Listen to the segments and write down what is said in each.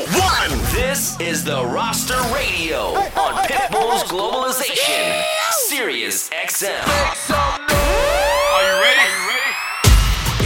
one. This is the Roster Radio on Pitbull's Globalization, Sirius XM.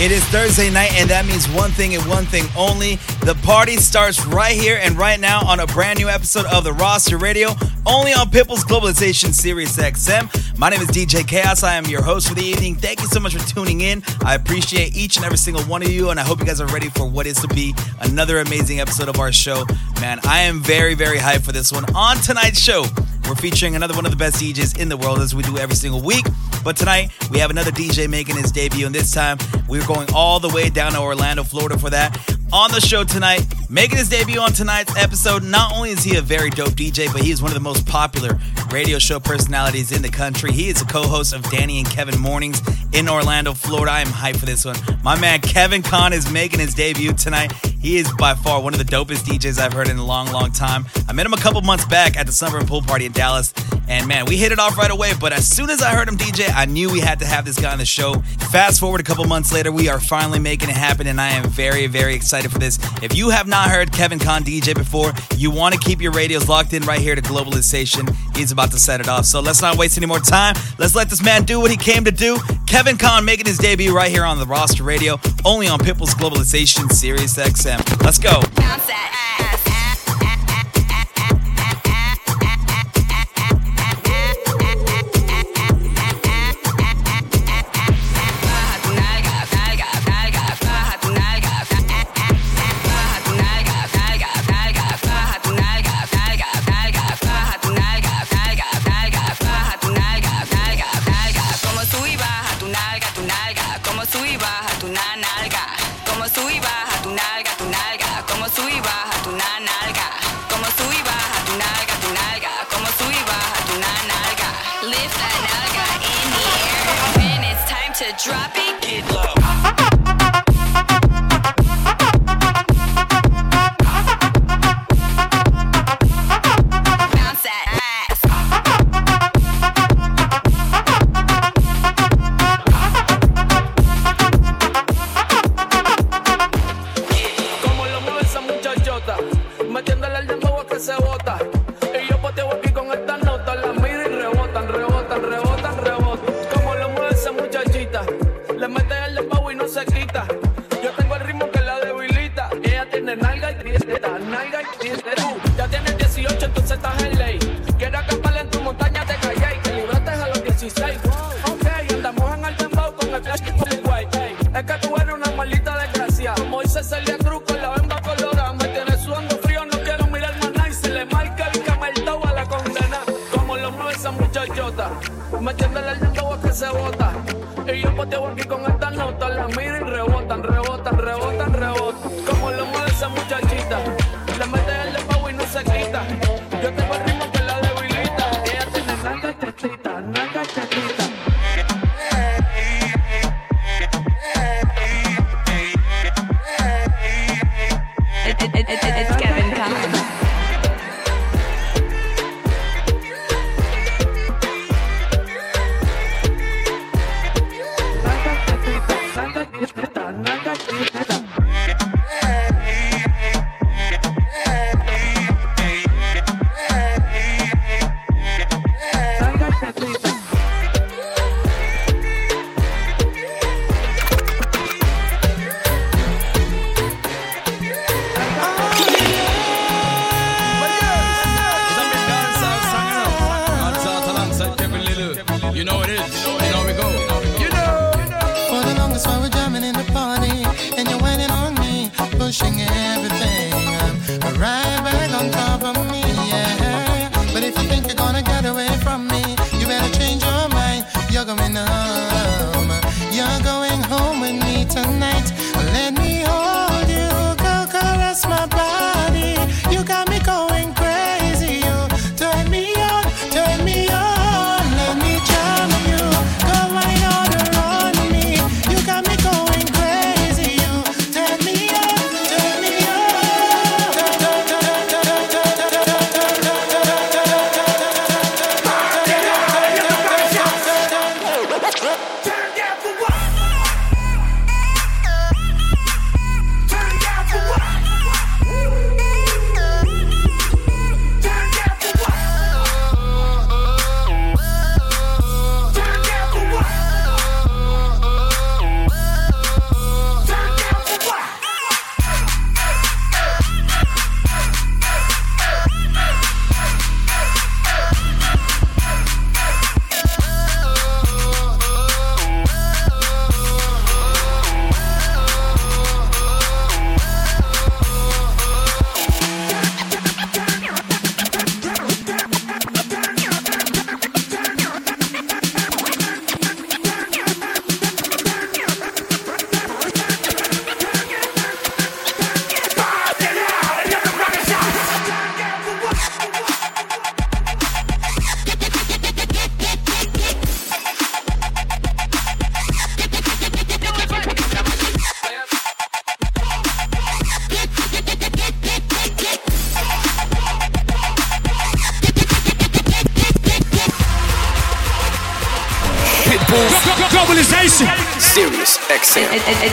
It is Thursday night, and that means one thing and one thing only. The party starts right here and right now on a brand new episode of the Roster Radio, only on Pitbull's Globalization Sirius XM. My name is DJ Chaos. I am your host for the evening. Thank you so much for tuning in. I appreciate each and every single one of you, and I hope you guys are ready for what is to be another amazing episode of our show. Man, I am very, very hyped for this one. On tonight's show, we're featuring another one of the best DJs in the world as we do every single week. But tonight, we have another DJ making his debut, and this time we're going all the way down to Orlando, Florida for that. On the show tonight, making his debut on tonight's episode, not only is he a very dope DJ, but he is one of the most popular radio show personalities in the country. He is a co host of Danie and Kevin Mornings in Orlando, Florida. I am hyped for this one. My man Kevin Kon is making his debut tonight. He is by far one of the dopest DJs I've heard in a long, long time. I met him a couple months back at the Summer and Pool Party in Dallas, and man, we hit it off right away. But as soon as I heard him DJ, I knew we had to have this guy on the show. Fast forward a couple months later, we are finally making it happen, and I am very, very excited for this. If you have not heard Kevin Kon DJ before, you want to keep your radios locked in right here to Globalization. He's about to set it off. So let's not waste any more time. Let's let this man do what he came to do. Kevin Kon making his debut right here on the roster radio, only on Pitbull's Globalization Sirius XM. Let's go.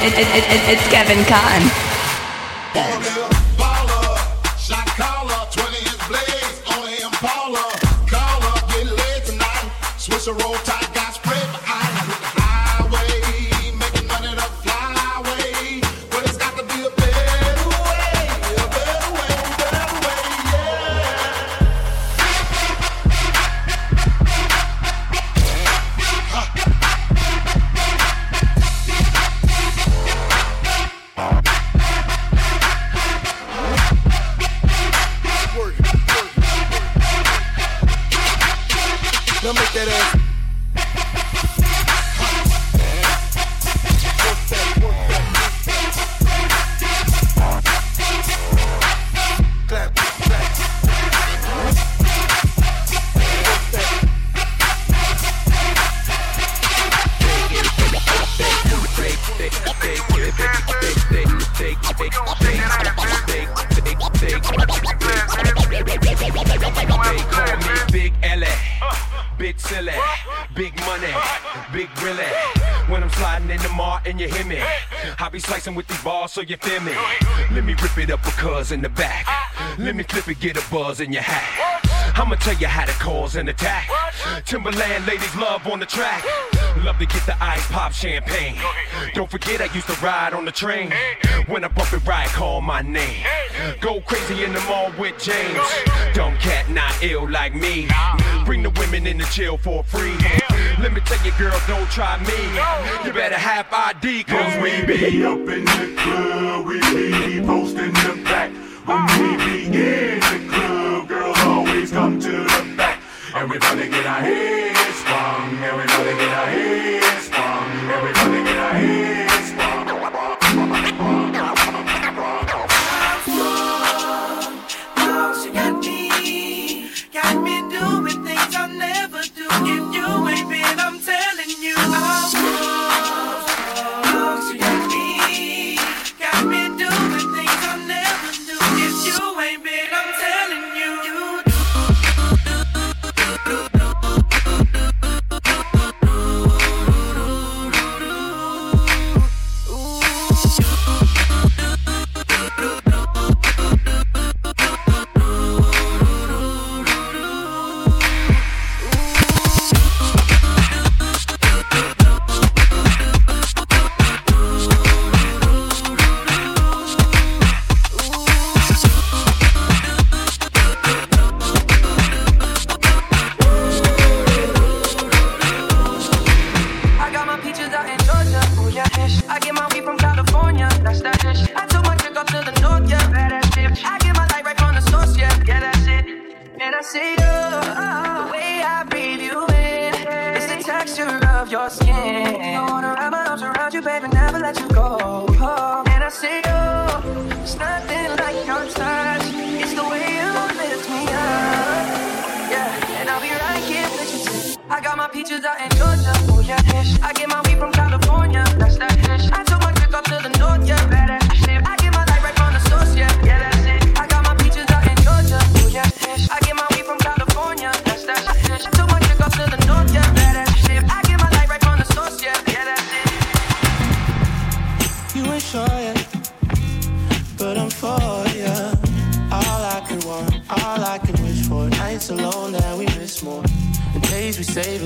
It's Kevin Kon. The you hear me, I be slicing with these balls so you feel me. Let me rip it up because in the back. Let me clip it, get a buzz in your hat. I'ma tell you how to cause an attack. Timberland ladies love on the track. Love to get the ice pop champagne. Don't forget I used to ride on the train. When I bump it right, call my name. Go crazy in the mall with James. Dumb cat, not ill like me. Bring the women in the chill for free. Let me tell you, girl, don't try me. You better have ID, cause we be up in the club, we be posting the back. When we be in the club, girls always come to the back. Everybody get our heads sprung. Everybody get our heads sprung. Everybody get our heads sprung. You got me, got me doing things I'll never do. If you ain't I'm telling you, wrong. I see you, the way I breathe you in, it's the texture of your skin. I wanna wrap my arms around you, baby, never let you go. And I see you, it's nothing like your touch, it's the way you lift me up. Yeah, and I'll be right here with you. I got my peaches out in Georgia, oh yeah. I get my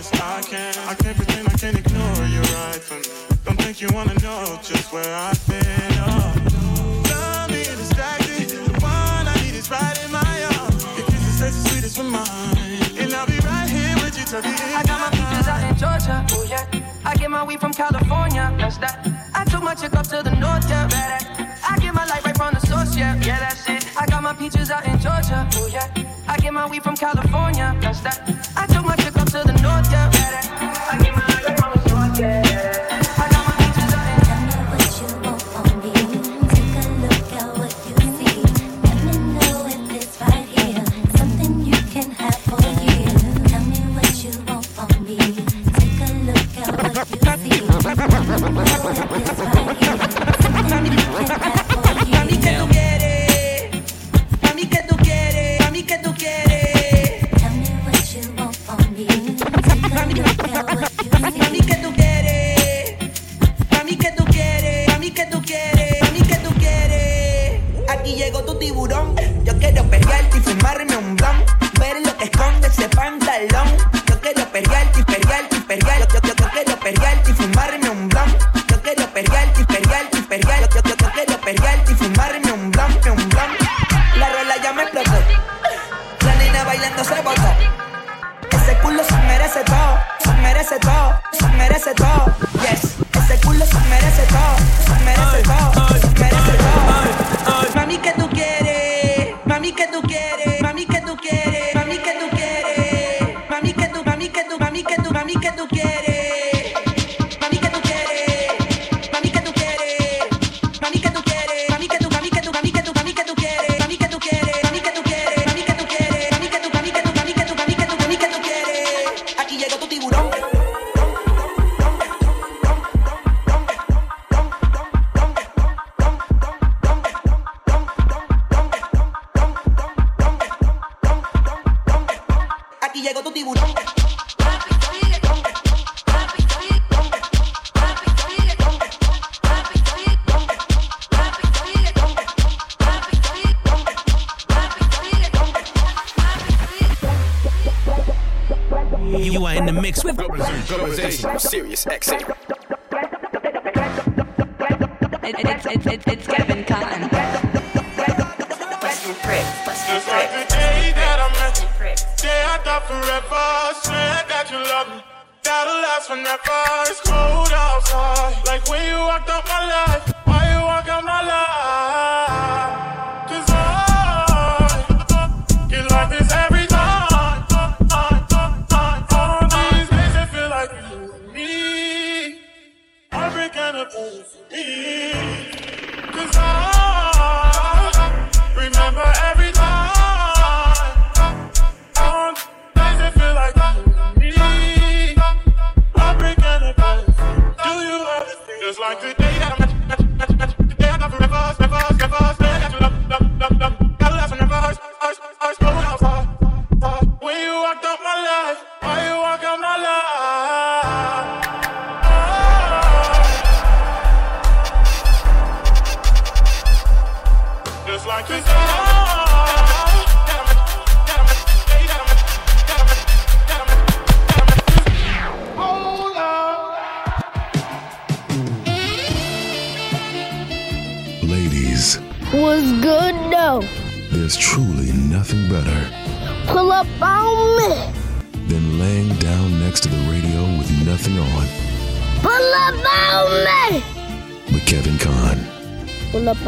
best I can. I can't pretend I can ignore you right from me. Don't think you wanna know just where I've been. Oh. Love me distracted. The one I need is right in my arms. Your kisses taste the sweetest from mine, and I'll be right here with you till the end. I got my peaches out in Georgia. Oh yeah. I get my weed from California, that's that. I took my chick up to the north, yeah, I get my life right from the source, yeah, yeah, that's it. I got my peaches out in Georgia, oh yeah. I get my weed from California, that's that. serious accent. It's, it's, it's, it's Kevin Cotton. Forever, that you love me. That'll last forever. It's cold outside, like when you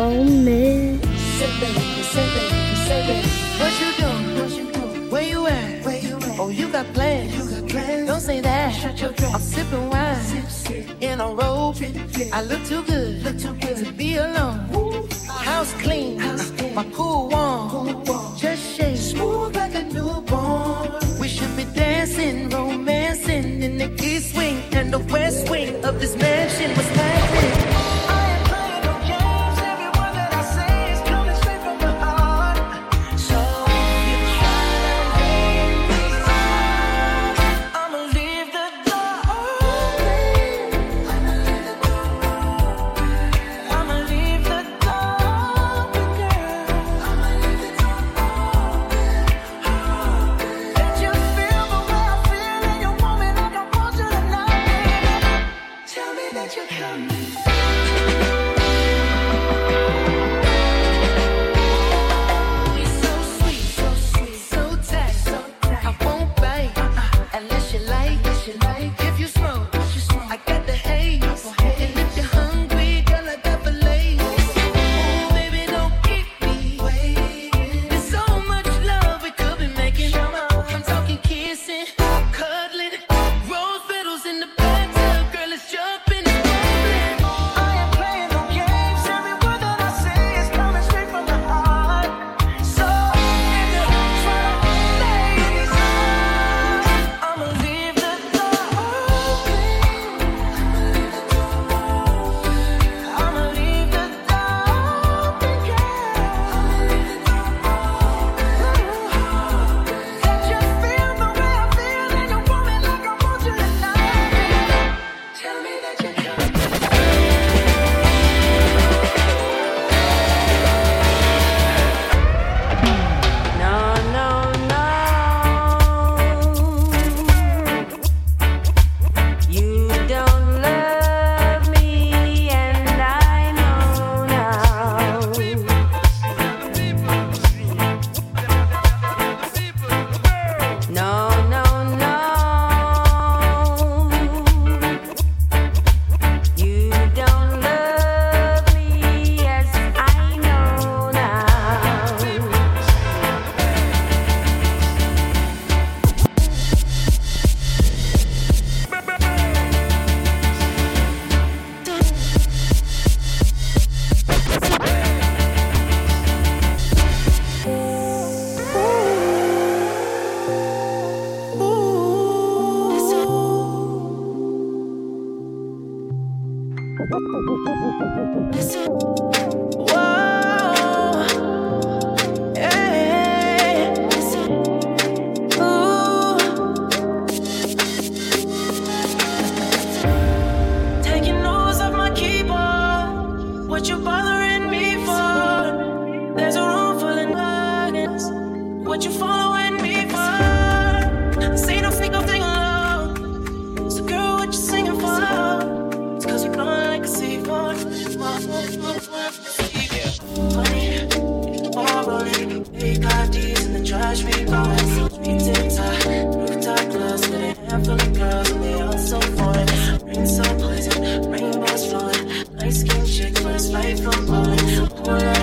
Ole Miss. Sit back, sit back, sit back. What you doing? Where you at? Where you at? Oh, you got plans. You got plans. Don't say that. Shut your trap. I'm sipping wine sip, sip. in a robe. Sip, sip. I look too good. Look too good to be alone. Ooh. House clean. House clean. My pool warm. Pool warm. Just shake. Smooth like a newborn. We should be dancing, romancing in the east wing and the west wing of this mansion. What's Poland.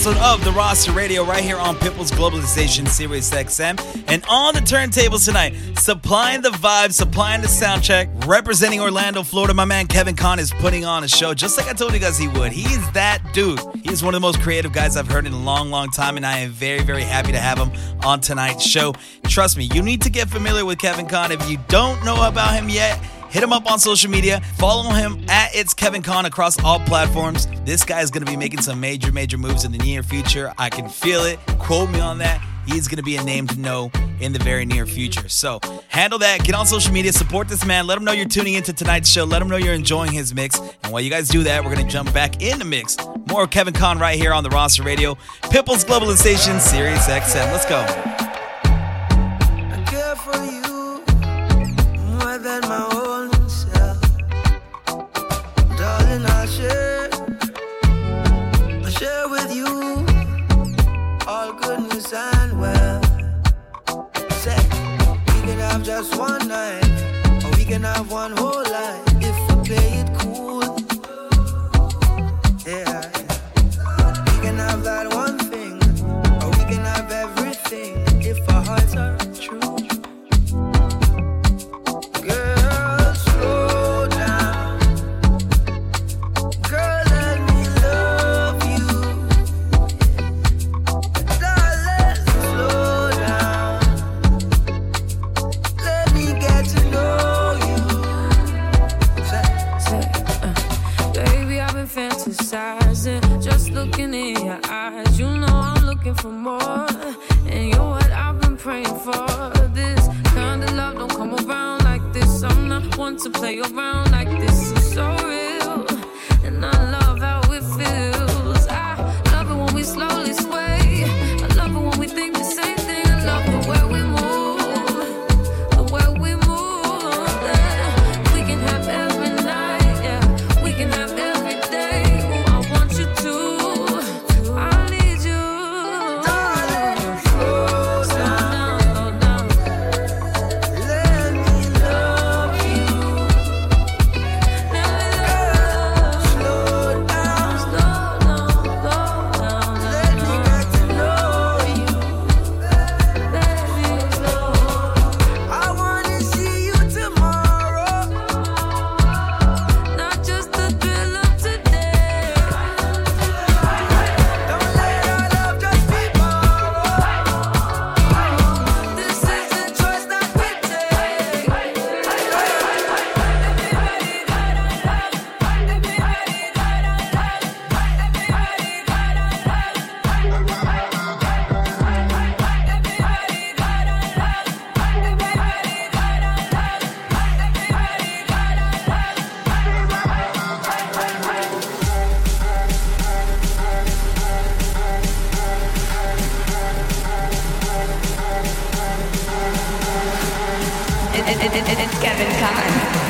Episode of The Roster Radio right here on Pitbull's Globalization Sirius XM. And on the turntables tonight, supplying the vibe, supplying the sound check, representing Orlando, Florida, my man Kevin Kon is putting on a show just like I told you guys he would. He's that dude. He's one of the most creative guys I've heard in a long, long time, and I am very, very happy to have him on tonight's show. Trust me, you need to get familiar with Kevin Kon. If you don't know about him yet, Hit him up on social media. Follow him at It's Kevin Kon across all platforms. This guy is going to be making some major, major moves in the near future. I can feel it. Quote me on that. He's going to be a name to know in the very near future. So handle that. Get on social media. Support this man. Let him know you're tuning into tonight's show. Let him know you're enjoying his mix. And while you guys do that, we're going to jump back in the mix. More Kevin Kon right here on the roster radio. Pitbull's Globalization, Sirius XM. Let's go. Just one night, or we can have one whole life if we play it cool. Yeah. We can have that one thing, or we can have everything if our hearts are It's Kevin Kon.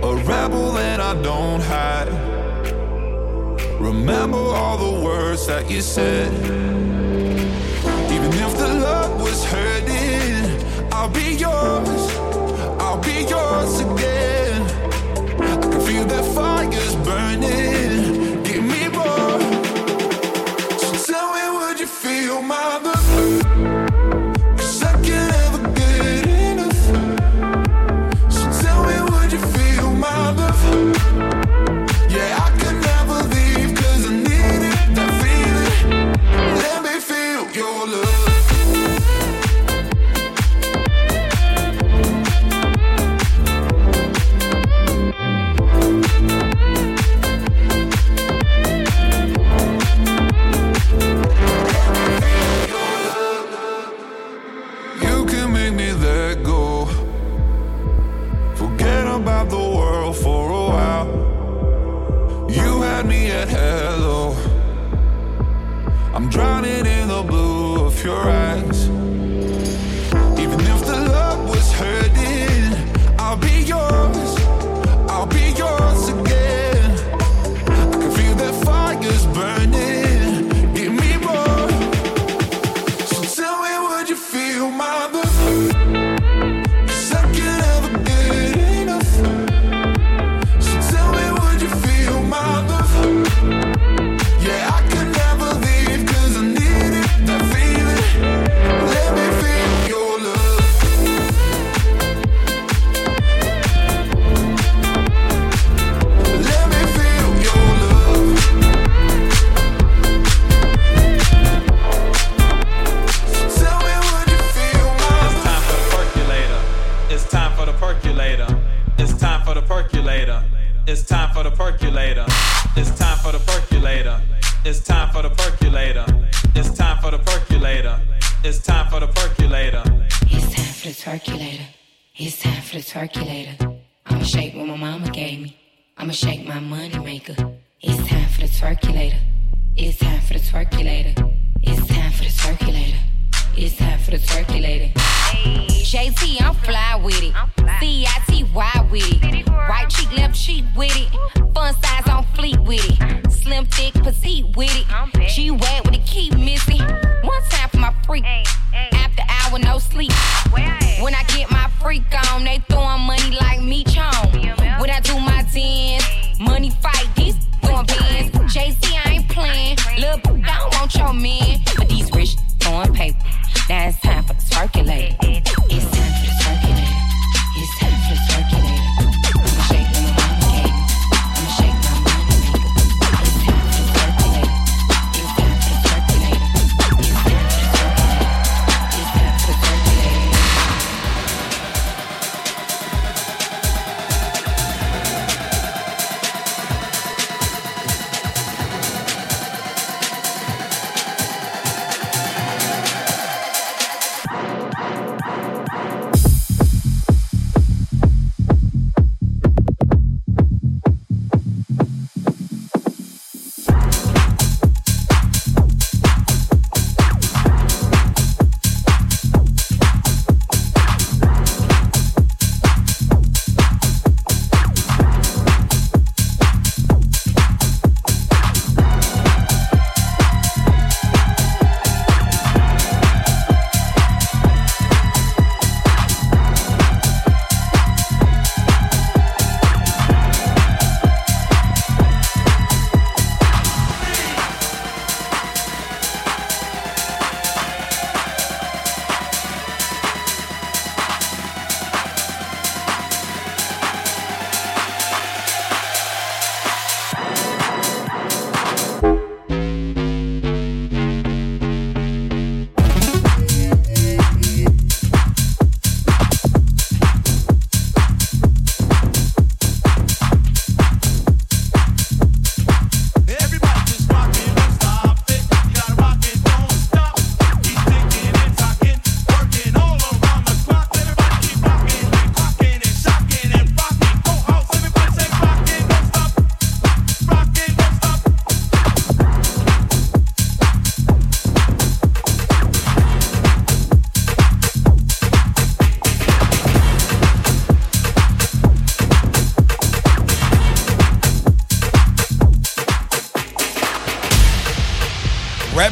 A rebel that I don't hide. Remember all the words that you said. Even if the love was hurting, I'll be yours. I'll be yours again. I can feel that fire's burning. It's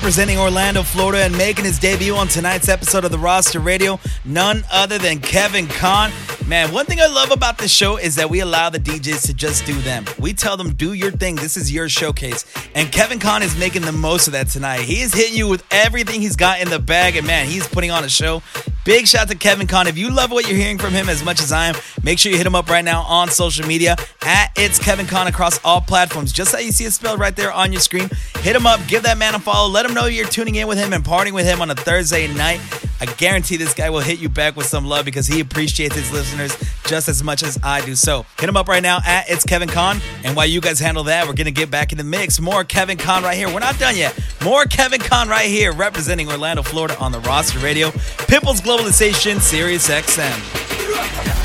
representing Orlando, Florida, and making his debut on tonight's episode of the Roster Radio, none other than Kevin Kon. Man, one thing I love about this show is that we allow the DJs to just do them. We tell them, do your thing. This is your showcase. And Kevin Kon is making the most of that tonight. He is hitting you with everything he's got in the bag, and man, he's putting on a show. Big shout to Kevin Kon. If you love what you're hearing from him as much as I am, make sure you hit him up right now on social media at It's Kevin Kon across all platforms. Just how you see it spelled right there on your screen. Hit him up, give that man a follow, let him know you're tuning in with him and partying with him on a Thursday night. I guarantee this guy will hit you back with some love because he appreciates his listeners just as much as I do. So hit him up right now at It's Kevin Kon. And while you guys handle that, we're going to get back in the mix. More Kevin Kon right here. We're not done yet. More Kevin Kon right here representing Orlando, Florida on the roster radio. Pitbull's Globalization, Sirius XM.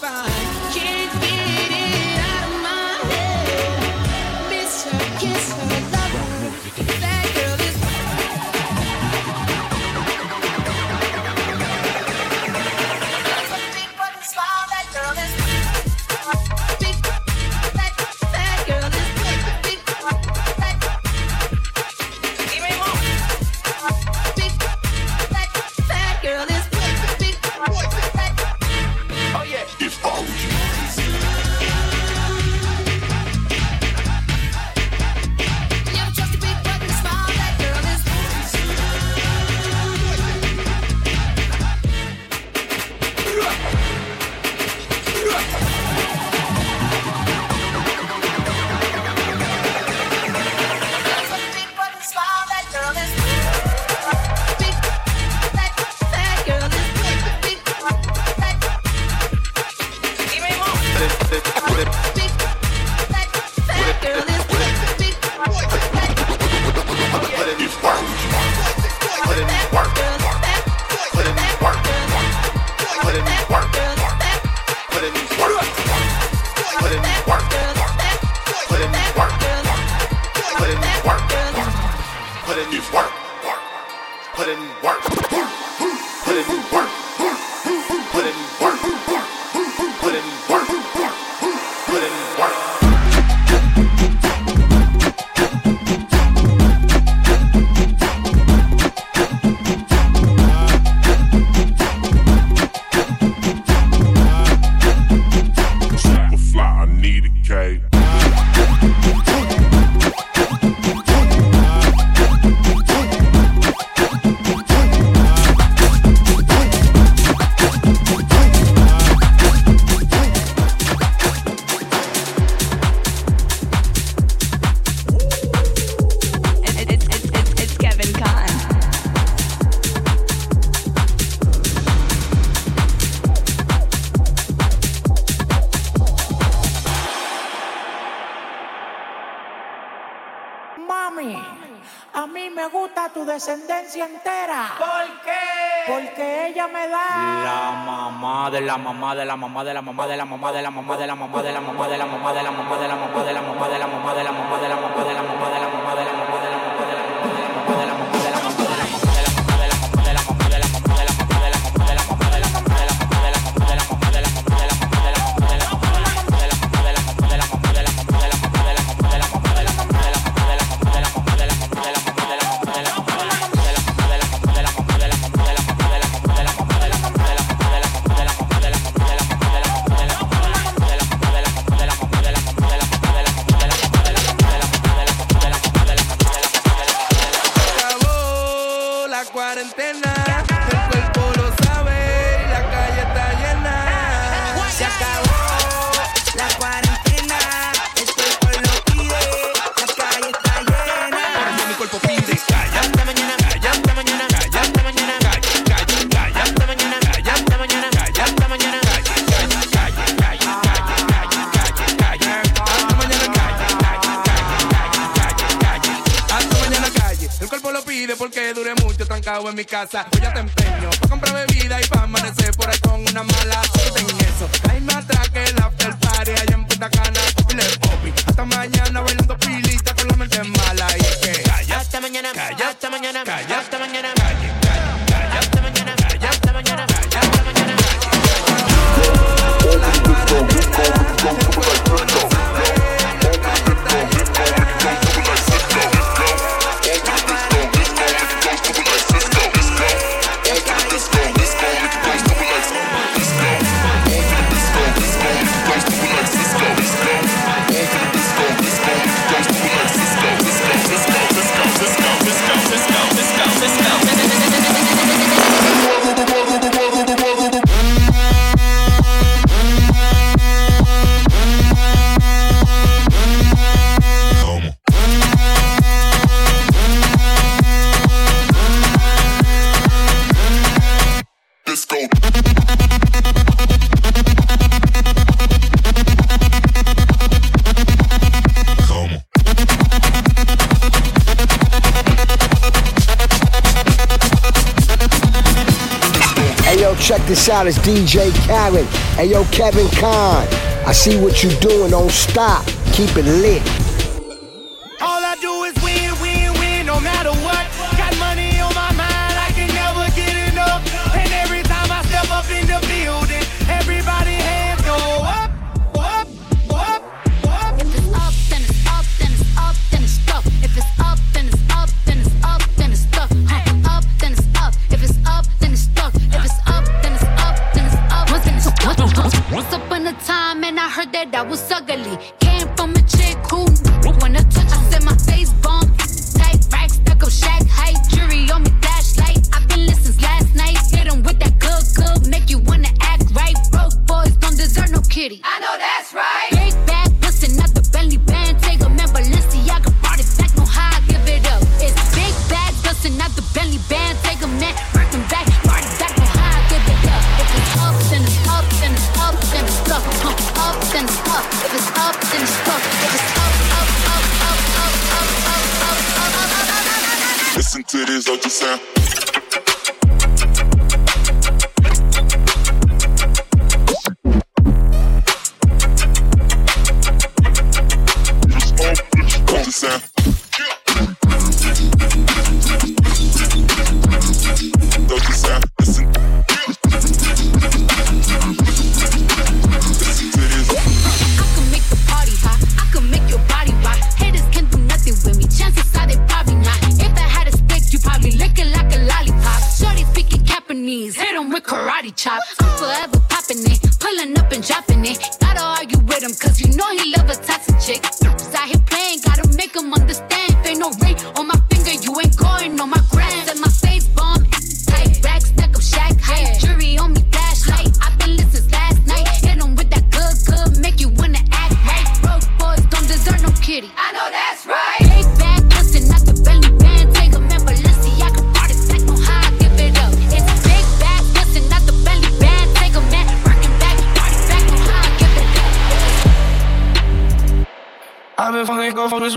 Me Put in work, work, put in work, put in work. mi casa. Voy a te empeño pa' comprar bebida y pa' amanecer por ahí con una mala. is DJ Karen. Hey yo, Kevin Kon. I see what you doing. Don't stop. Keep it lit. Double ಸಗಲಿ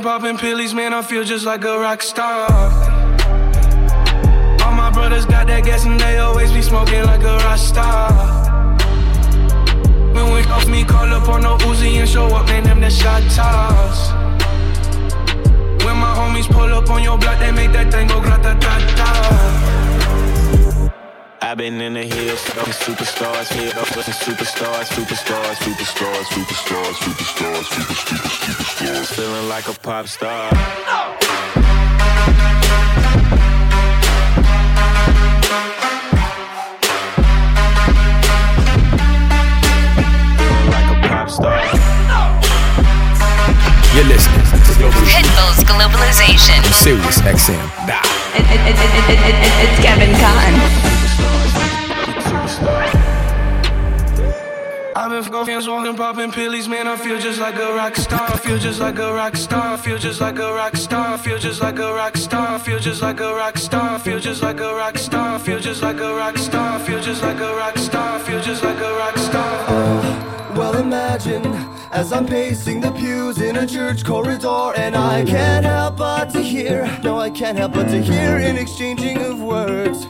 popping pillies, man. I feel just like a rock star. All my brothers got that gas and they always be smoking like a rock star. When we off me, call up on no Uzi and show up, man, them the shot toss. When my homies pull up on your block, they make that thing go grata ta ta. I've been in the hills, fucking superstars, here, fucking superstars, superstars, superstars, superstars, superstars, superstars, superstars, feeling like a pop star. Feeling like a pop star. You're listening to Pitbull's Globalization. Sirius XM. it's Kevin Kon. Been fucking walking, popping pillies, man. I feel just like a rock star. I feel just like a rock star. I feel just like a rock star. I feel just like a rock star. I feel just like a rock star. I feel just like a rock star. I feel just like a rock star. I feel just like a rock star. I feel just like a rock star. Uh, well, imagine as I'm pacing the pews in a church corridor, and I can't help but to hear, no, I can't help but to hear an exchanging of words.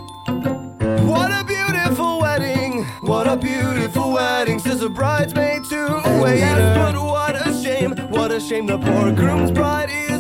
What a beautiful wedding, says a bridesmaid to a waiter. But what a shame, what a shame the poor groom's bride is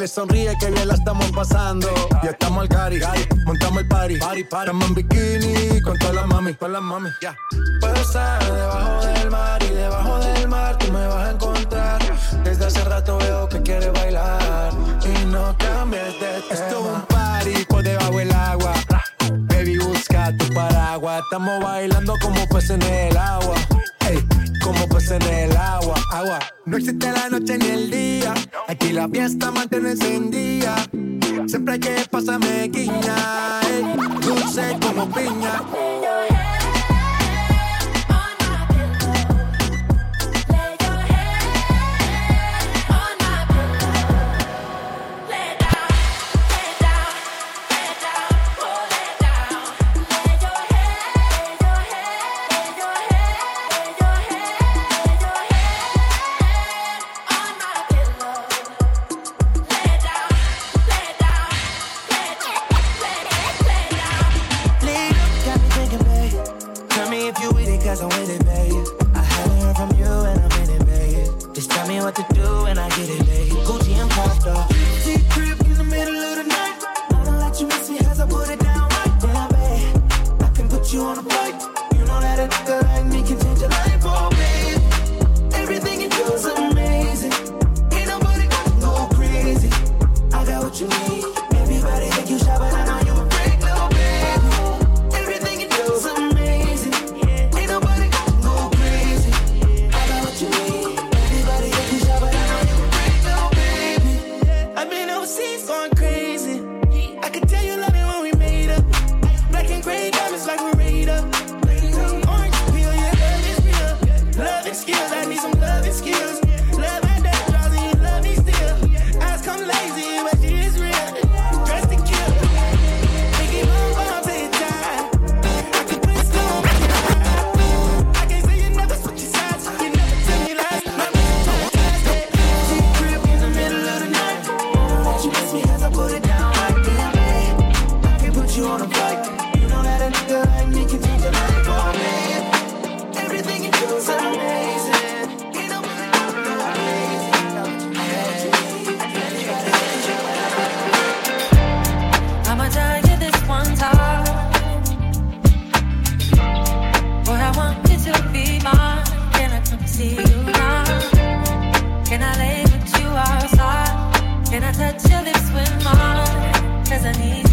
dale sonríe que bien la estamos pasando. Ya estamos al cari, montamos el party. party, party. Estamos en bikini con todas las mami, con las mami. Debajo del mar y debajo del mar tú me vas a encontrar. Desde hace rato veo que quieres bailar y no cambies de tema. Esto es un party por debajo del agua. Baby, busca tu paraguas. Estamos bailando como peces en el agua. Hey, como peces en el agua. Agua. No existe la noche ni el día. Aquí la fiesta esquina, eh. dulce como piña. touch your lips with mine, cause I need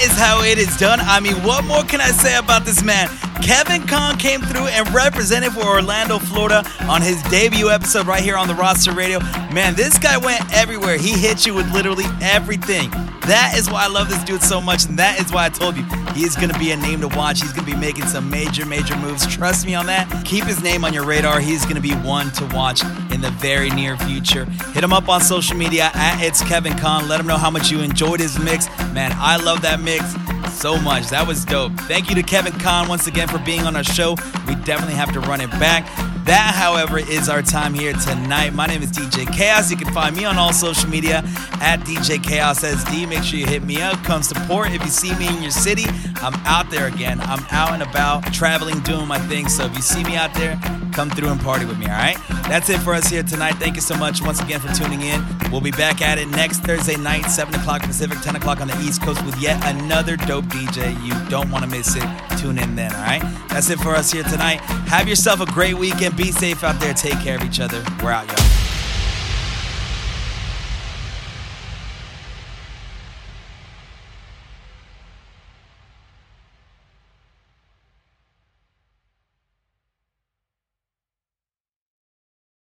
is how it is done. I mean, what more can I say about this man? Kevin Kon came through and represented for Orlando, Florida on his debut episode right here on the roster radio. Man, this guy went everywhere. He hit you with literally everything. That is why I love this dude so much, and that is why I told you he is going to be a name to watch. He's going to be making some major, major moves. Trust me on that. Keep his name on your radar. He's going to be one to watch in the very near future. Hit him up on social media at It's Kevin Kon. Let him know how much you enjoyed his mix. Man, I love that mix so much. That was dope. Thank you to Kevin Kon once again for being on our show. We definitely have to run it back. That, however, is our time here tonight. My name is DJ Chaos. You can find me on all social media at DJ Chaos SD. Make sure you hit me up. Come support. If you see me in your city, I'm out there again. I'm out and about, traveling, doing my thing. So if you see me out there, come through and party with me, all right? That's it for us here tonight. Thank you so much once again for tuning in. We'll be back at it next Thursday night, 7 o'clock Pacific, 10 o'clock on the East Coast with yet another dope DJ. You don't want to miss it. Tune in then, all right? That's it for us here tonight. Have yourself a great weekend. Be safe out there. Take care of each other. We're out, y'all.